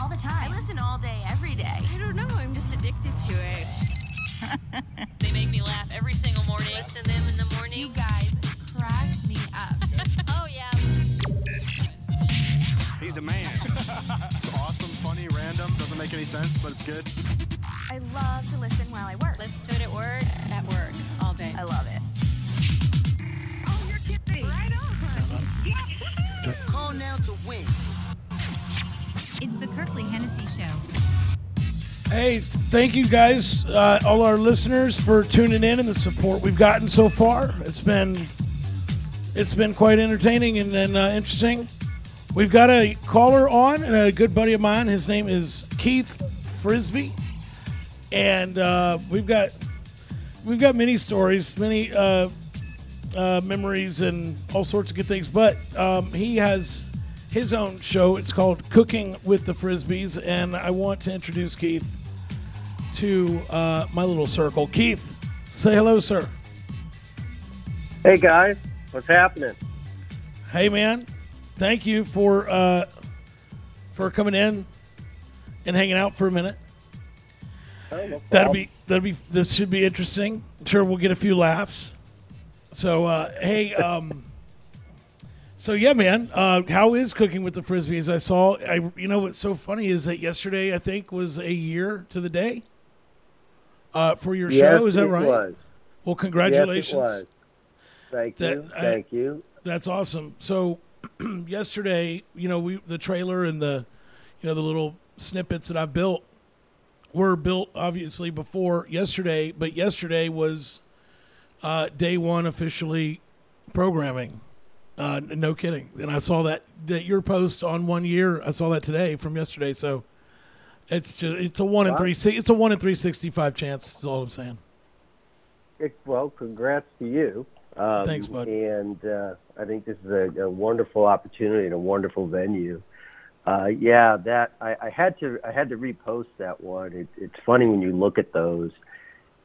all the time. I listen all day, every day. I don't know. I'm just addicted to it. They make me laugh every single morning. Listen to them in the morning. You guys crack me up. oh, yeah. He's the man. It's awesome, funny, random, doesn't make any sense, but it's good. I love to listen while I work. Listen to it at work. At work all day. I love it. Oh, Call now to win. It's the Kirkley Hennessy Show. Hey, thank you guys, uh, all our listeners, for tuning in and the support we've gotten so far. It's been it's been quite entertaining and, and uh, interesting. We've got a caller on, and a good buddy of mine. His name is Keith Frisby, and uh, we've got we've got many stories, many uh, uh, memories, and all sorts of good things. But um, he has his own show. It's called Cooking with the Frisbys, and I want to introduce Keith to uh, my little circle. Keith, say hello, sir. Hey guys, what's happening? Hey, man. Thank you for uh, for coming in and hanging out for a minute. Oh, no That'll be that'll be this should be interesting. I'm sure we'll get a few laughs. So uh, hey, um, so yeah, man, uh, how is cooking with the Frisbys? I saw. I you know what's so funny is that yesterday I think was a year to the day uh, for your yes, show. Is that it right? Was. Well, congratulations. Yes, it was. Thank That- you. I- Thank you. That's awesome. So yesterday, you know, we the trailer and the you know the little snippets that I built were built obviously before yesterday, but yesterday was uh, day one officially programming. Uh, no kidding. And I saw that that your post on one year. I saw that today from yesterday. So it's just it's a one in three. It's a one in three sixty five chance. That's all I'm saying. It- well, congrats to you. Um, Thanks, bud. And uh, I think this is a, a wonderful opportunity and a wonderful venue. Uh, yeah, that I, I had to I had to repost that one. It, it's funny when you look at those,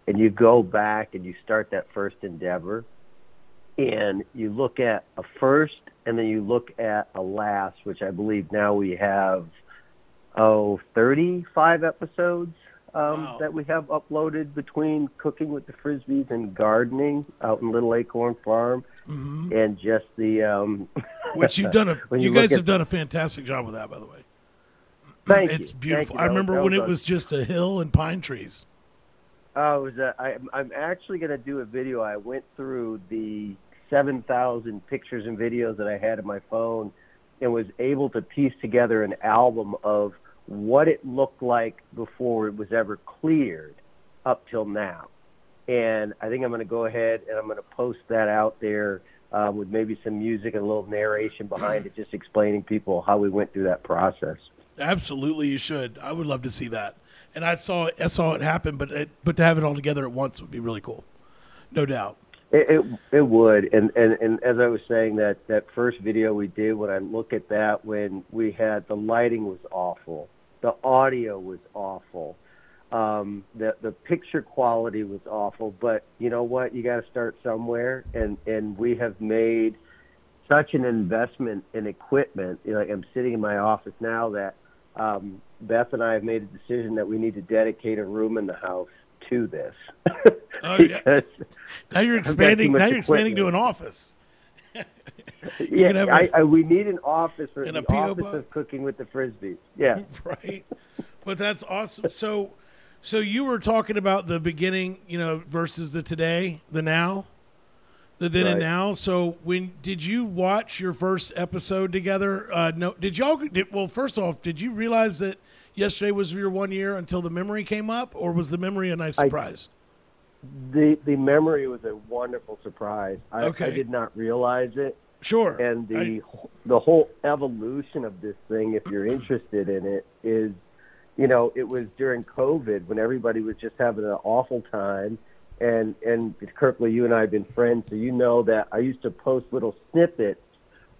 and you go back and you start that first endeavor, and you look at a first, and then you look at a last, which I believe now we have oh 35 episodes um, Wow. that we have uploaded between cooking with the Frisbys and gardening out in Little Acorn Farm, and just the um, Which you've done a you, you guys have done a fantastic job with that, by the way. thank you, it's thank beautiful. you. I was- remember when it was just a hill and pine trees. Oh, it was a, I, I'm actually going to do a video. I went through the 7,000 pictures and videos that I had on my phone and was able to piece together an album of what it looked like before it was ever cleared up till now. And I think I'm going to go ahead and I'm going to post that out there uh, with maybe some music and a little narration behind it, just explaining people how we went through that process. Absolutely, you should. I would love to see that. And I saw I saw it happen, but it, but to have it all together at once would be really cool, no doubt. It, it it would, and, and and as I was saying, that that first video we did, when I look at that, when we had the lighting was awful, the audio was awful, um, the the picture quality was awful. But you know what? You got to start somewhere, and and we have made such an investment in equipment. You know, like I'm sitting in my office now that um, Beth and I have made a decision that we need to dedicate a room in the house to this. Oh, yeah. Now you're I've got too expanding. Now you're expanding to an office. Yeah, can a- I, I, we need an office for the office box. of cooking with the Frisbys. Yeah, right? But that's awesome. So, so you were talking about the beginning, you know, versus the today, the now, the then and now. So, when did you watch your first episode together? Uh, no, did y'all? Did, well, first off, did you realize that yesterday was your one year until the memory came up, or was the memory a nice I- surprise? the the memory was a wonderful surprise. I, Okay. I did not realize it, Sure. and the I- the whole evolution of this thing, if you're interested in it, is you know it was during COVID when everybody was just having an awful time. And and Kirkley, you and I have been friends, so you know that I used to post little snippets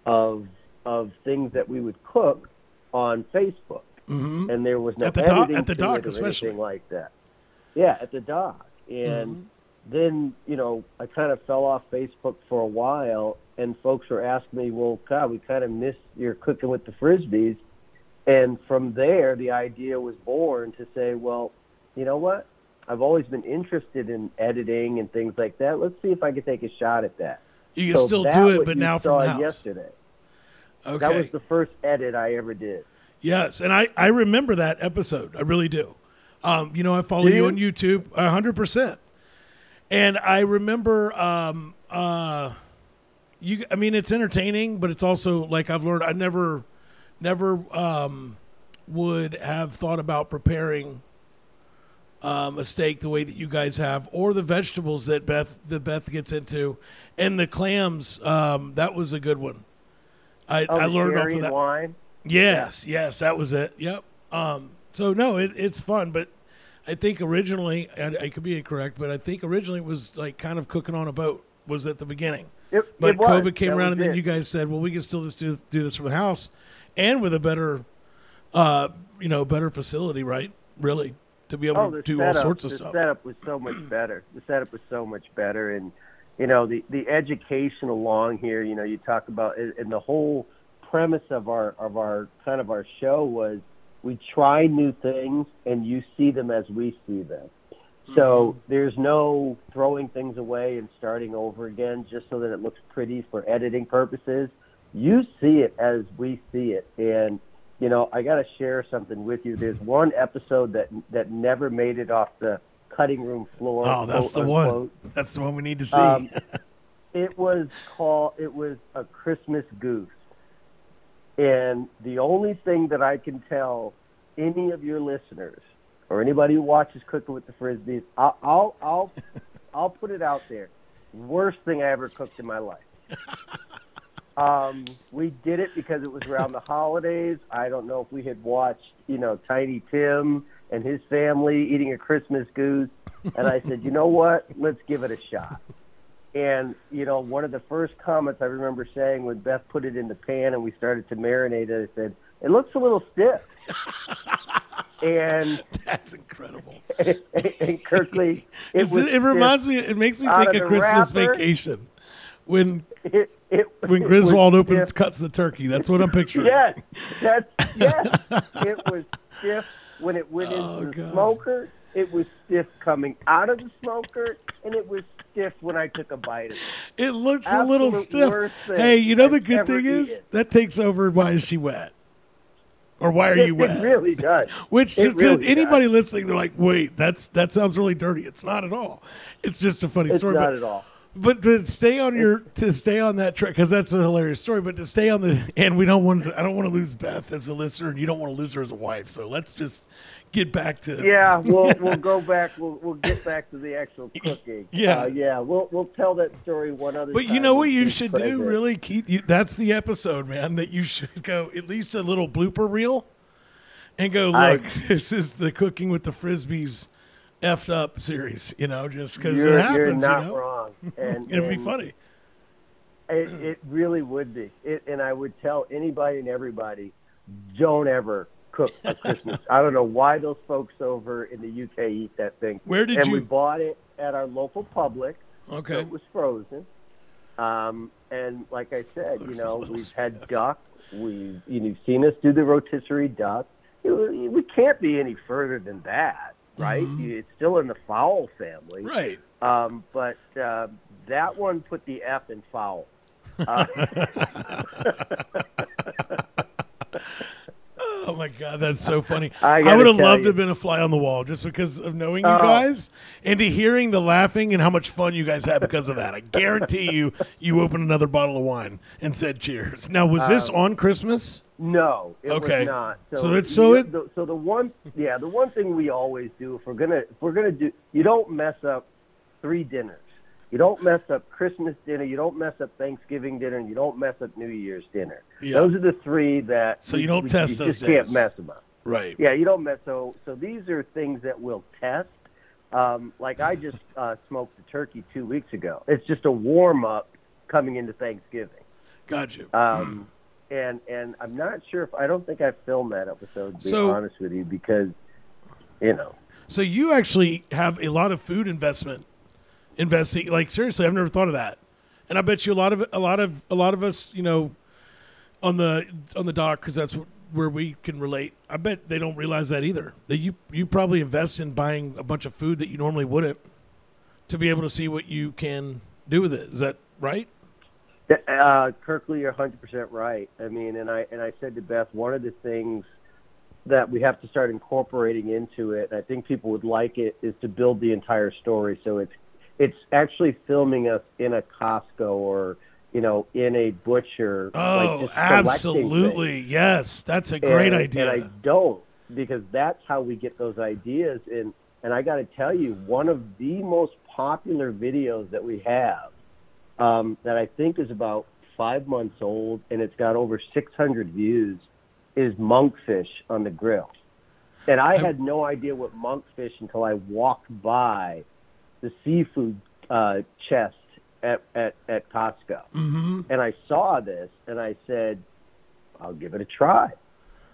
of of things that we would cook on Facebook. Mhm. and there was no At the editing at the dock especially. anything like that. Yeah, at the dock, and Mm-hmm. then you know I kind of fell off Facebook for a while, and folks were asking me, "Well, God, we kind of miss your cooking with the Frisbys," And from there, the idea was born to say, well, you know what? I've always been interested in editing and things like that. Let's see if I can take a shot at that. You can So still do it, but now from the house. yesterday. Okay. That was the first edit I ever did. Yes, and I, I remember that episode. I really do. Um, you know, I follow you you? on YouTube a hundred percent, and I remember. Um, uh, you, I mean, it's entertaining, but it's also like I've learned. I never, never um, would have thought about preparing um, a steak the way that you guys have, or the vegetables that Beth that Beth gets into, and the clams. Um, that was a good one. I, Oh, I learned off of that. wine. Yes, yes, that was it. Yep. Um, so no, it, it's fun, but I think originally, and I could be incorrect, but I think originally it was like kind of cooking on a boat was at the beginning. It, But it. COVID came That around, and then it. you guys said, "Well, we can still just do do this from the house, and with a better, uh, you know, better facility, right? Really, to be able oh, to do setup, all sorts of the stuff." setup was so much better. The setup was so much better, and you know the the education along here. You know, you talk about and the whole premise of our of our kind of our show was we try new things and you see them as we see them. So there's no throwing things away and starting over again just so that it looks pretty for editing purposes. You see it as we see it, and you know I got to share something with you. There's one episode that that never made it off the cutting room floor. oh, that's the quote, one. That's the one we need to see. Um, it was called. It was a Christmas goose, and the only thing that I can tell any of your listeners or anybody who watches Cooking with the Frisbys, I'll I'll I'll, I'll put it out there. Worst thing I ever cooked in my life. Um, we did it because it was around the holidays. I don't know if we had watched, you know, Tiny Tim and his family eating a Christmas goose. And I said, you know what? Let's give it a shot. And, you know, one of the first comments I remember saying when Beth put it in the pan and we started to marinate it, I said, it looks a little stiff. and, that's incredible. and Kirkley, it, it reminds me. It makes me think of of Christmas wrapper. Vacation when It, it, when Griswold opens stiff. cuts the turkey. That's what I'm picturing. Yes, that's yes. it was stiff when it went Oh, into the God. smoker. It was stiff coming out of the smoker, and it was stiff when I took a bite of it. It looks a little stiff. Hey, you know the I've good ever thing is eaten. that takes over. Why is she wet? Or why are It, you wet? it really does. Which to really anybody does. listening, they're like, "Wait, that's that sounds really dirty." It's not at all. It's just a funny It's story. not but, at all. but to stay on your to stay on that track because that's a hilarious story. But to stay on the and we don't want to, I don't want to lose Beth as a listener, and you don't want to lose her as a wife. So let's just get back to Yeah, we'll we'll go back. We'll we'll get back to the actual cooking. Yeah. uh, yeah. We'll we'll tell that story one other. But you know what you should do, really, Keith? You, that's the episode, man. That you should go at least a little blooper reel, and go I- look. this is the cooking with the Frisbys, effed up series. You know, just because it happens. you're not you know, wrong, and it'd be funny. It, it really would be. It, and I would tell anybody and everybody, don't ever cook a Christmas. I don't know why those folks over in the UK eat that thing. Where did and you- And we bought it at our local Publix. So Okay. it was frozen. Um, and like I said, you know, we've had duck. We've you've seen us do the rotisserie duck. It- we can't be any further than that, right? It's still in the fowl family. Mm-hmm. Right. Um, but uh, that one put the F in fowl. Uh, Oh my god, that's so funny. I I, would have loved you. to have been a fly on the wall just because of knowing you Oh. guys and to hearing the laughing and how much fun you guys had because of that. I guarantee you, you opened another bottle of wine and said cheers. Now, was this um, on Christmas? no, it Okay. was not. So it's- so the- it- the, so the one yeah the one thing we always do if we're gonna if we're gonna do you don't mess up three dinners. You don't mess up Christmas dinner. You don't mess up Thanksgiving dinner. And you don't mess up New Year's dinner. Yeah. Those are the three that So you don't we- test you those just can't mess them up. Right. Yeah, you don't mess. So, so these are things that we'll test. Um, like I just uh, smoked a turkey two weeks ago. It's just a warm up coming into Thanksgiving. Got you. Um, and and I'm not sure if I don't think I filmed that episode. To be So- honest with you, because you know, So you actually have a lot of food investment investing. Like seriously, I've never thought of that, and I bet you a lot of a lot of a lot of us, you know, on the on the dock because that's where we can relate. I bet they don't realize that either. That you you probably invest in buying a bunch of food that you normally wouldn't to be able to see what you can do with it. Is that right? Uh, Kirkley, you're 100 percent right. I mean, and I and I said to Beth, one of the things that we have to start incorporating into it, I think people would like it, is to build the entire story. So it's it's actually filming us in a Costco or you know in a butcher. like, Oh, just absolutely. Yes, that's a great and, idea. And I don't because that's how we get those ideas. And and I got to tell you, one of the most popular videos that we have um, that I think is about five months old and it's got over 600 views is monkfish on the grill. And I had no idea what monkfish until I walked by the seafood uh, chest at, at, at Costco. hmm And I saw this and I said, I'll give it a try.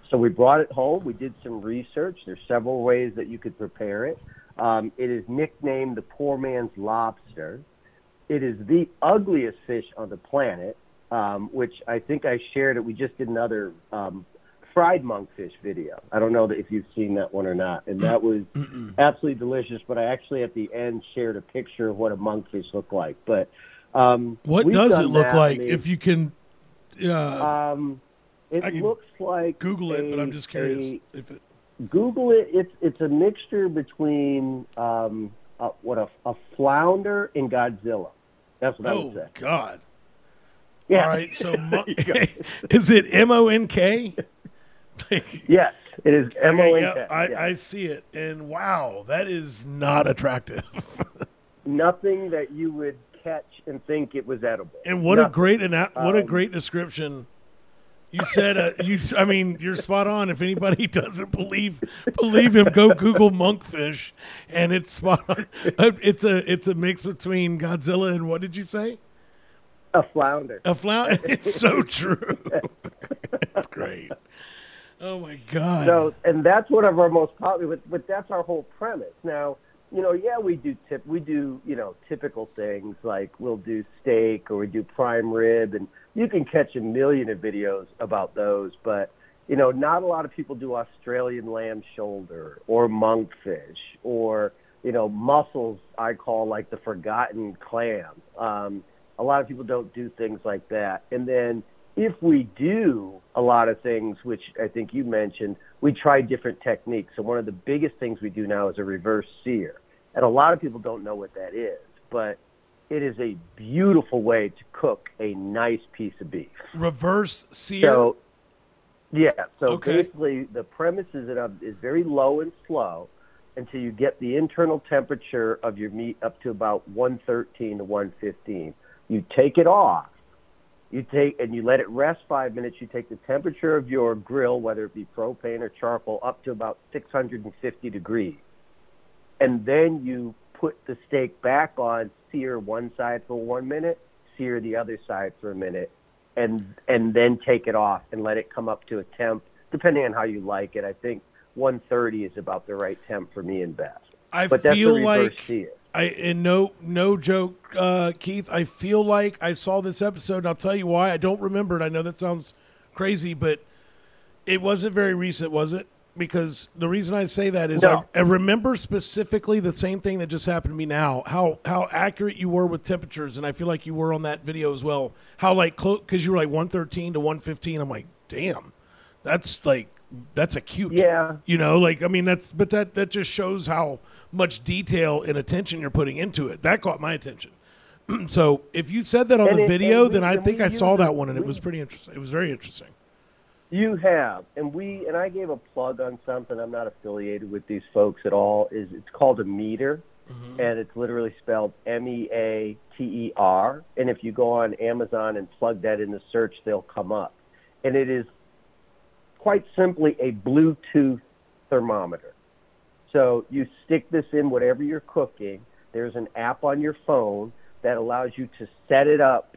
So we brought it home. We did some research. There's several ways that you could prepare it. Um, it is nicknamed the poor man's lobster. It is the ugliest fish on the planet, um, which I think I shared it. We just did another um, fried monkfish video. I don't know if you've seen that one or not. And that was absolutely delicious. But I actually at the end shared a picture of what a monkfish looked like. But um, What does it look that. I like? mean, if you can uh, um, it I can looks like Google it, but I'm just curious a- if it. Google it. It's it's a mixture between um, a, what a, a flounder and Godzilla. That's what I Oh would say. Oh God! Yeah. All right, so mon- There you go. is it M O N K? yes, it is M O N K. I, see it, and wow, that is not attractive. Nothing that you would catch and think it was edible. and what a great ana- what a Um, great description. You said uh, you. I mean, you're spot on. If anybody doesn't believe believe him, go Google monkfish, and it's spot on. Uh, It's a it's a mix between Godzilla and what did you say? a flounder. A flounder. It's so true. That's great. Oh my god. So, and that's one of our most popular. But, but that's our whole premise. Now, you know, yeah, we do tip. We do, you know, typical things like we'll do steak or we do prime rib, and you can catch a million of videos about those. But you know, not a lot of people do Australian lamb shoulder or monkfish or you know mussels. I call like the forgotten clam. Um, a lot of people don't do things like that, and then if we do a lot of things, which I think you mentioned, we try different techniques. So one of the biggest things we do now is a reverse sear. And a lot of people don't know what that is, but it is a beautiful way to cook a nice piece of beef. Reverse sear. So, yeah. So Okay. basically, the premise is that is very low and slow until you get the internal temperature of your meat up to about 113 to 115. You take it off. You take and you let it rest five minutes. You take the temperature of your grill, whether it be propane or charcoal, up to about 650 degrees, and then you put the steak back on. Sear one side for one minute, sear the other side for a minute, and and then take it off and let it come up to a temp, depending on how you like it. I think 130 is about the right temp for me and Beth. I But that's feel like sear. I and no no joke, uh, Keith. I feel like I saw this episode, and I'll tell you why. I don't remember it. I know that sounds crazy, but it wasn't very recent, was it? Because the reason I say that is No. I, I remember specifically the same thing that just happened to me now. How how accurate you were with temperatures, and I feel like you were on that video as well. How like close because you were like one thirteen to one fifteen. I'm like, damn, that's like that's acute. Yeah. You know, like I mean, that's but that that just shows how much detail and attention you're putting into it. That caught my attention. so if you said that on And the it- video, we- then I think I saw that one, and it was pretty interesting. It was very interesting. You have, and we and I gave a plug on something. I'm not affiliated with these folks at all. Is it's called a Meater, mm-hmm. and it's literally spelled M E A T E R. And if you go on Amazon and plug that in the search, they'll come up. And it is quite simply a Bluetooth thermometer. So you stick this in whatever you're cooking. There's an app on your phone that allows you to set it up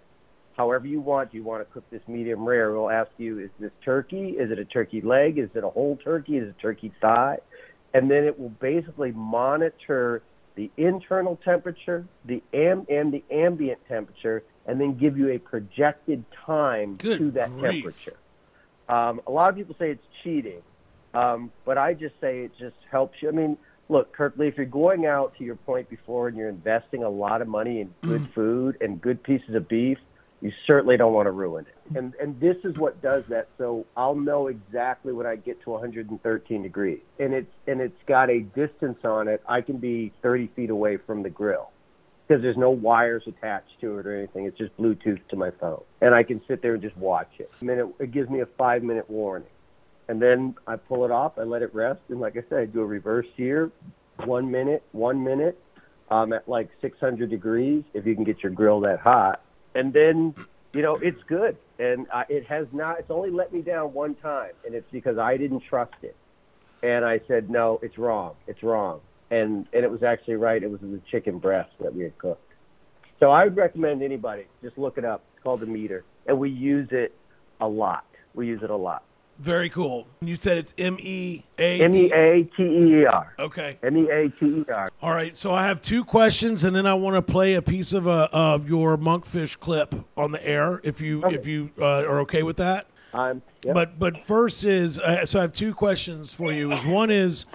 however you want. Do you want to cook this medium rare. It'll ask you, is this turkey? Is it a turkey leg? Is it a whole turkey? Is it a turkey thigh? And then it will basically monitor the internal temperature, the am- and the ambient temperature, and then give you a projected time Good to that grief. temperature. Um, a lot of people say it's cheating, um, but I just say it just helps you. I mean, look, Kirkley, if you're going out to your point before and you're investing a lot of money in good food and good pieces of beef, you certainly don't want to ruin it. And and this is what does that. So I'll know exactly when I get to 113 degrees, and it's and it's got a distance on it. I can be 30 feet away from the grill because there's no wires attached to it or anything. It's just Bluetooth to my phone, and I can sit there and just watch it. I mean, it, it gives me a five minute warning, and then I pull it off. I let it rest, and like I said, I do a reverse sear, one minute, one minute, um, at like 600 degrees if you can get your grill that hot, and then you know it's good. And uh, it has not. It's only let me down one time, and it's because I didn't trust it, and I said no, it's wrong, it's wrong, and and it was actually right. It was the chicken breast that we had cooked. So I would recommend anybody just look it up. It's called the Meater, and we use it a lot. We use it a lot. Very cool. You said it's M E A M E T. A T E E R. Okay. M E A T E R. All right. So I have two questions, and then I want to play a piece of a of your monkfish clip on the air, if you if you uh, are okay with that. I'm. Yep. But but first is uh, so I have two questions for you. Is one is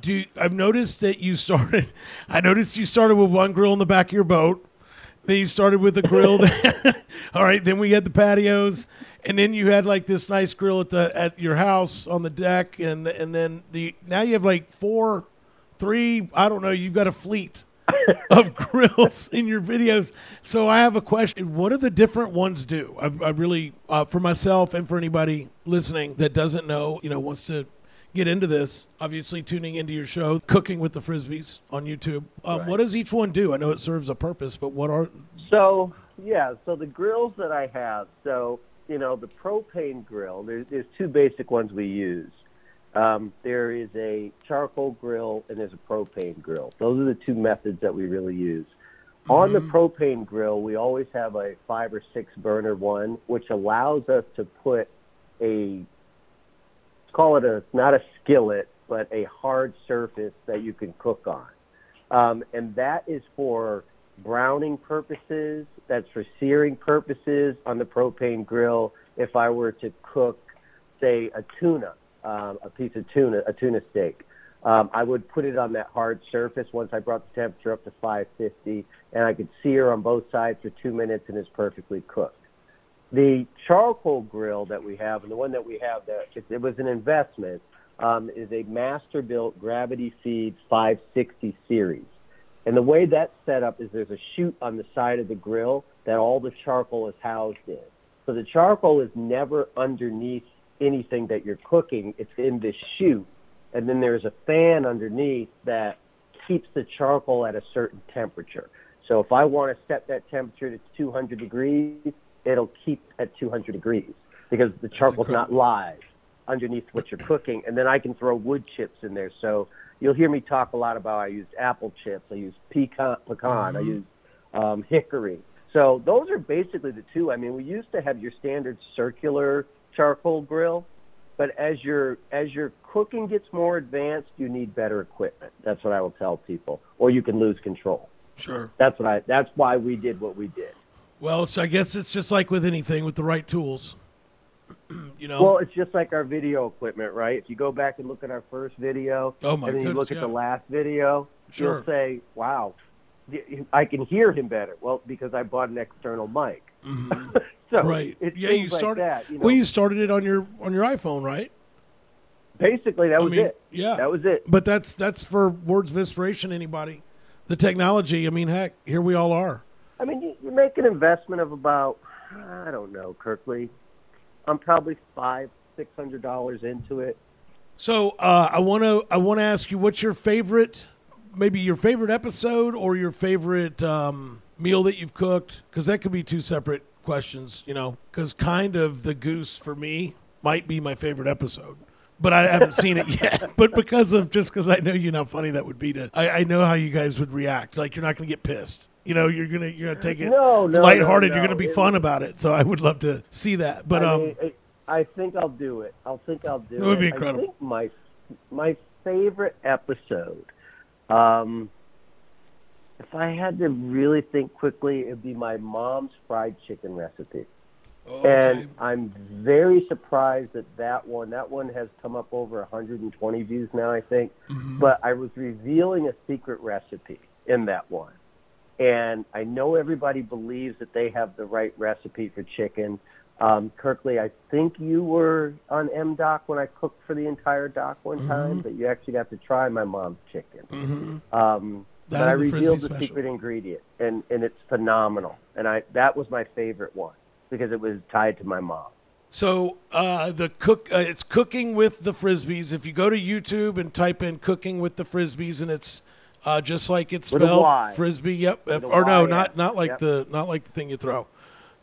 do I've noticed that you started I noticed you started with one grill in the back of your boat. Then you started with a grill. all right, then we had the patios, and then you had like this nice grill at the at your house on the deck, and and then the now you have like four, three. I don't know. You've got a fleet of grills in your videos. So I have a question. What do the different ones do? I, I really, uh, for myself and for anybody listening that doesn't know, you know, wants to get into this, obviously tuning into your show, Cooking with the Frisbys on YouTube. Um, What does each one do? I know it serves a purpose, but what are, So yeah, so the grills that I have, so you know the propane grill. There's, there's two basic ones we use. Um, there is a charcoal grill and there's a propane grill. Those are the two methods that we really use. On the propane grill, we always have a five or six burner one, which allows us to put a call it a not a skillet, but a hard surface that you can cook on. Um, and that is for browning purposes. That's for searing purposes on the propane grill. If I were to cook, say, a tuna, um, a piece of tuna, a tuna steak, um, I would put it on that hard surface once I brought the temperature up to 550, and I could sear on both sides for two minutes, and it's perfectly cooked. The charcoal grill that we have, and the one that we have that it, it was an investment, um, is a Masterbuilt gravity feed 560 series. And the way that's set up is there's a chute on the side of the grill that all the charcoal is housed in. So the charcoal is never underneath anything that you're cooking. It's in this chute. And then there's a fan underneath that keeps the charcoal at a certain temperature. So if I want to set that temperature to 200 degrees, it'll keep at 200 degrees because the charcoal's not live underneath what you're cooking. And then I can throw wood chips in there. So you'll hear me talk a lot about I use apple chips, I use pecan, pecan I use um, hickory. So those are basically the two. I mean, we used to have your standard circular charcoal grill, but as your as your cooking gets more advanced, you need better equipment. That's what I will tell people, or you can lose control. sure. That's what I. That's why we did what we did. Well, so I guess it's just like with anything with the right tools. you know, Well, it's just like our video equipment, right? If you go back and look at our first video, Oh, my and then you goodness, look at the last video, Sure. you'll say, "Wow, I can hear him better." Well, because I bought an external mic. so Mm-hmm. right. It's yeah, you things like started. that. You know, Well, you started it on your on your iPhone, right? basically that I was mean, it. yeah. that was it. But that's that's for words of inspiration. Anybody, the technology. I mean, heck, here we all are. I mean, you, you make an investment of about, I don't know, Kirkley. I'm probably five, six hundred dollars into it. So uh, I want to I want to ask you, what's your favorite, maybe your favorite episode or your favorite um, meal that you've cooked? Because that could be two separate questions, you know. Because kind of the goose for me might be my favorite episode. But I haven't seen it yet. But because of just because I know you know how funny that would be to, I, I know how you guys would react. Like you're not going to get pissed. You know, you're gonna you're gonna take it No, no, lighthearted. no, You're gonna be It- fun about it. So I would love to see that. But I, um, mean, I, I think I'll do it. I'll think I'll do That would it. be incredible. I think my my favorite episode. Um, if I had to really think quickly, it'd be my mom's fried chicken recipe. And I'm very surprised that that one, that one has come up over 120 views now, I think. But I was revealing a secret recipe in that one. And I know everybody believes that they have the right recipe for chicken. Um, Kirkley, I think you were on M Doc when I cooked for the entire doc one Mm-hmm. time, but you actually got to try my mom's chicken. Um, That but I the revealed the special. secret ingredient, and and it's phenomenal. And I that was my favorite one because it was tied to my mom. So uh, the cook, uh, it's cooking with the Frisbys. If you go to YouTube and type in "cooking with the Frisbys," and it's uh, just like it's spelled frisbee. Yep. With a or no, Y, not yeah. not like Yep. the not like the thing you throw.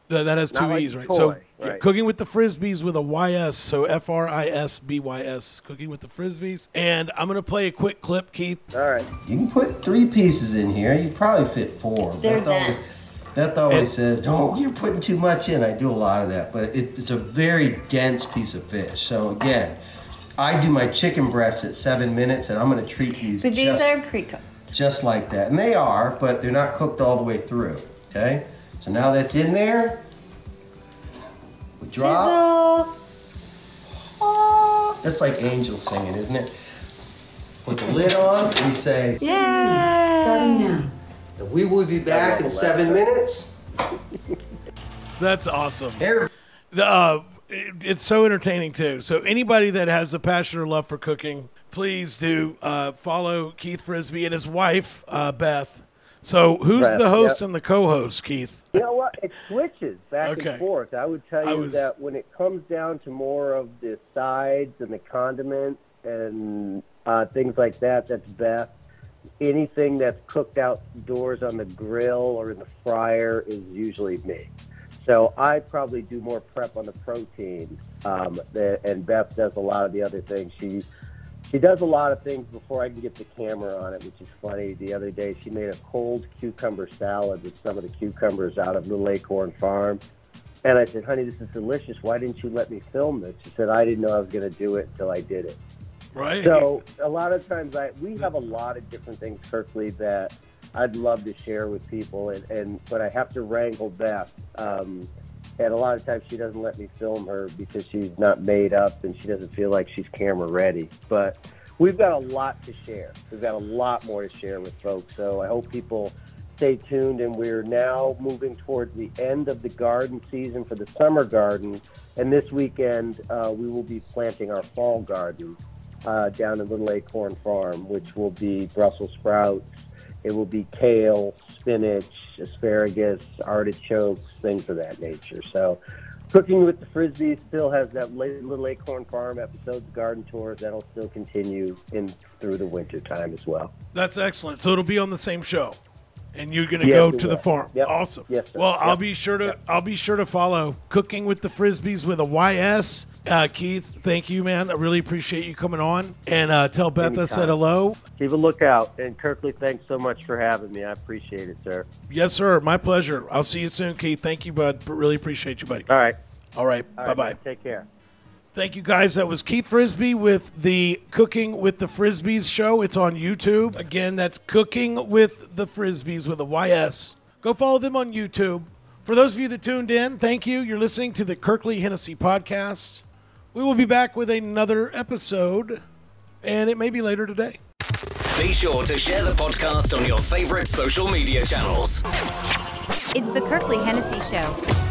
That, that has Not two like e's, the right? toy, So yeah, cooking with the Frisbys with a Y S. So F R I S B Y S. Cooking with the Frisbys. And I'm gonna play a quick clip, Keith. All right. You can put three pieces in here. You probably fit four. They're Beth always- dense. Beth always says, "Oh, you're putting too much in." I do a lot of that, but it, it's a very dense piece of fish. So again, I do my chicken breasts at seven minutes, and I'm going to treat these. But these just, are pre-cooked. Just like that, and they are, but they're not cooked all the way through. Okay, so now that's in there. We drop. Sizzle. That's like angels singing, isn't it? Put the lid on. We say. Yay! Starting Yeah. We will be back in seven minutes. That's awesome. Here. The, uh, it, it's so entertaining too. So anybody that has a passion or love for cooking, please do uh, follow Keith Frisby and his wife uh, Beth. So who's Beth, the host yep. and the co-host, Keith? You know what? It switches back Okay. and forth. I would tell you was- that when it comes down to more of the sides and the condiments and uh, things like that, that's Beth. Anything that's cooked outdoors on the grill or in the fryer is usually me. So I probably do more prep on the protein, um, and Beth does a lot of the other things. She she does a lot of things before I can get the camera on it, which is funny. The other day, she made a cold cucumber salad with some of the cucumbers out of Little Acorn Farm. And I said, honey, this is delicious. Why didn't you let me film this? She said, I didn't know I was going to do it until I did it. Right. So a lot of times, I we have a lot of different things, Kirkley, that I'd love to share with people, and, and but I have to wrangle that. Um, and a lot of times she doesn't let me film her because she's not made up and she doesn't feel like she's camera ready. But we've got a lot to share. We've got a lot more to share with folks. So I hope people stay tuned. And we're now moving towards the end of the garden season for the summer garden. And this weekend uh, we will be planting our fall garden uh, down at Little Acorn Farm, which will be Brussels sprouts. It will be kale, spinach, asparagus, artichokes, things of that nature. So, cooking with the Frisby still has that Little Acorn Farm episodes, garden tours that'll still continue in through the winter time as well. That's excellent. So it'll be on the same show, and you're going to Yes, go to the farm. Yep. Awesome. Yes, sir. Well, I'll be sure to I'll be sure to follow Cooking with the Frisbys with a YS. Uh, Keith, thank you, man. I really appreciate you coming on, and uh, tell Beth I said hello. Keep a lookout. And Kirkley, thanks so much for having me. I appreciate it, sir. Yes, sir. My pleasure. I'll see you soon, Keith. Thank you, bud. Really appreciate you, buddy. All right. All right. All Bye right, bye. man. Take care. Thank you, guys. That was Keith Frisby with the Cooking with the Frisbys show. It's on YouTube. Again, that's Cooking with the Frisbys with a YS. Go follow them on YouTube. For those of you that tuned in, thank you. You're listening to the Kirkley Hennessy podcast. We will be back with another episode, and it may be later today. Be sure to share the podcast on your favorite social media channels. It's the Kirkley Hennessy Show.